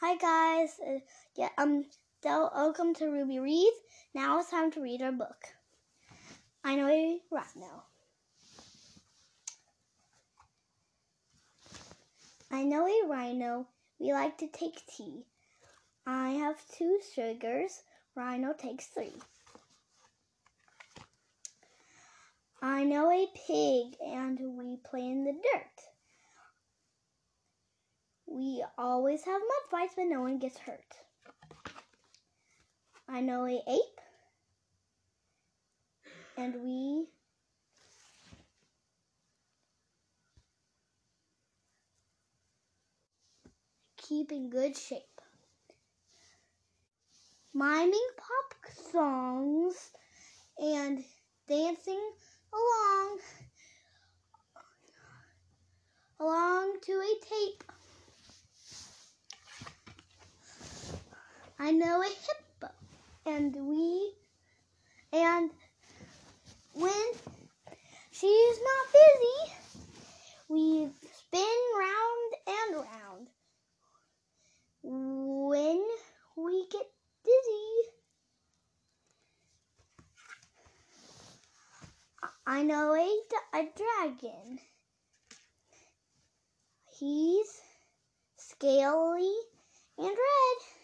Hi guys. Uh, yeah, um, welcome to Ruby Reads. Now it's time to read our book. I know a rhino. I know a rhino. We like to take tea. I have two sugars. Rhino takes three. I know a pig and we play in the dirt. We always have mud fights, but no one gets hurt. I know a ape, and we keep in good shape. Miming pop songs and dancing along along to a tape. I know a hippo, and we, and when she's not busy, we spin round and round. When we get dizzy, I know a, a dragon. He's scaly and red.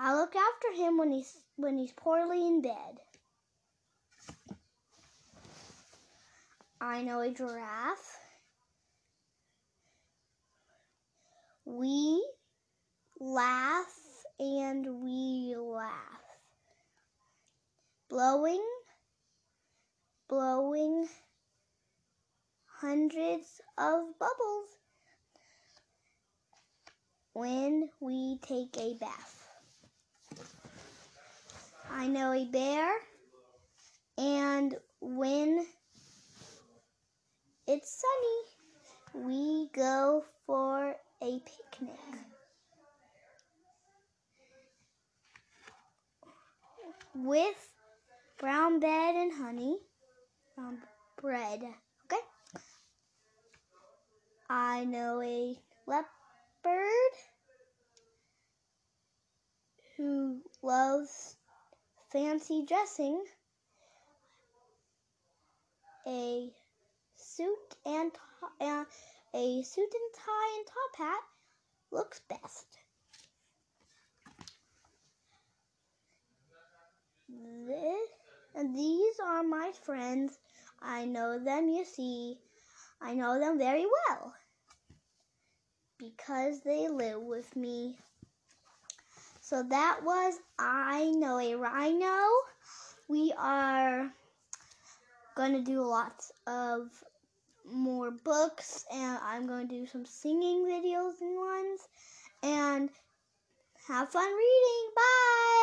I look after him when he's when he's poorly in bed. I know a giraffe. We laugh and we laugh. Blowing, blowing hundreds of bubbles when we take a bath. I know a bear, and when it's sunny, we go for a picnic. With brown bread and honey, brown bread, okay? I know a leopard who loves fancy dressing, a suit and uh, a suit and tie and top hat looks best. This, and these are my friends. I know them, you see. I know them very well because they live with me. So that was I Know a Rhino. We are going to do lots of more books and I'm going to do some singing videos and ones and have fun reading. Bye!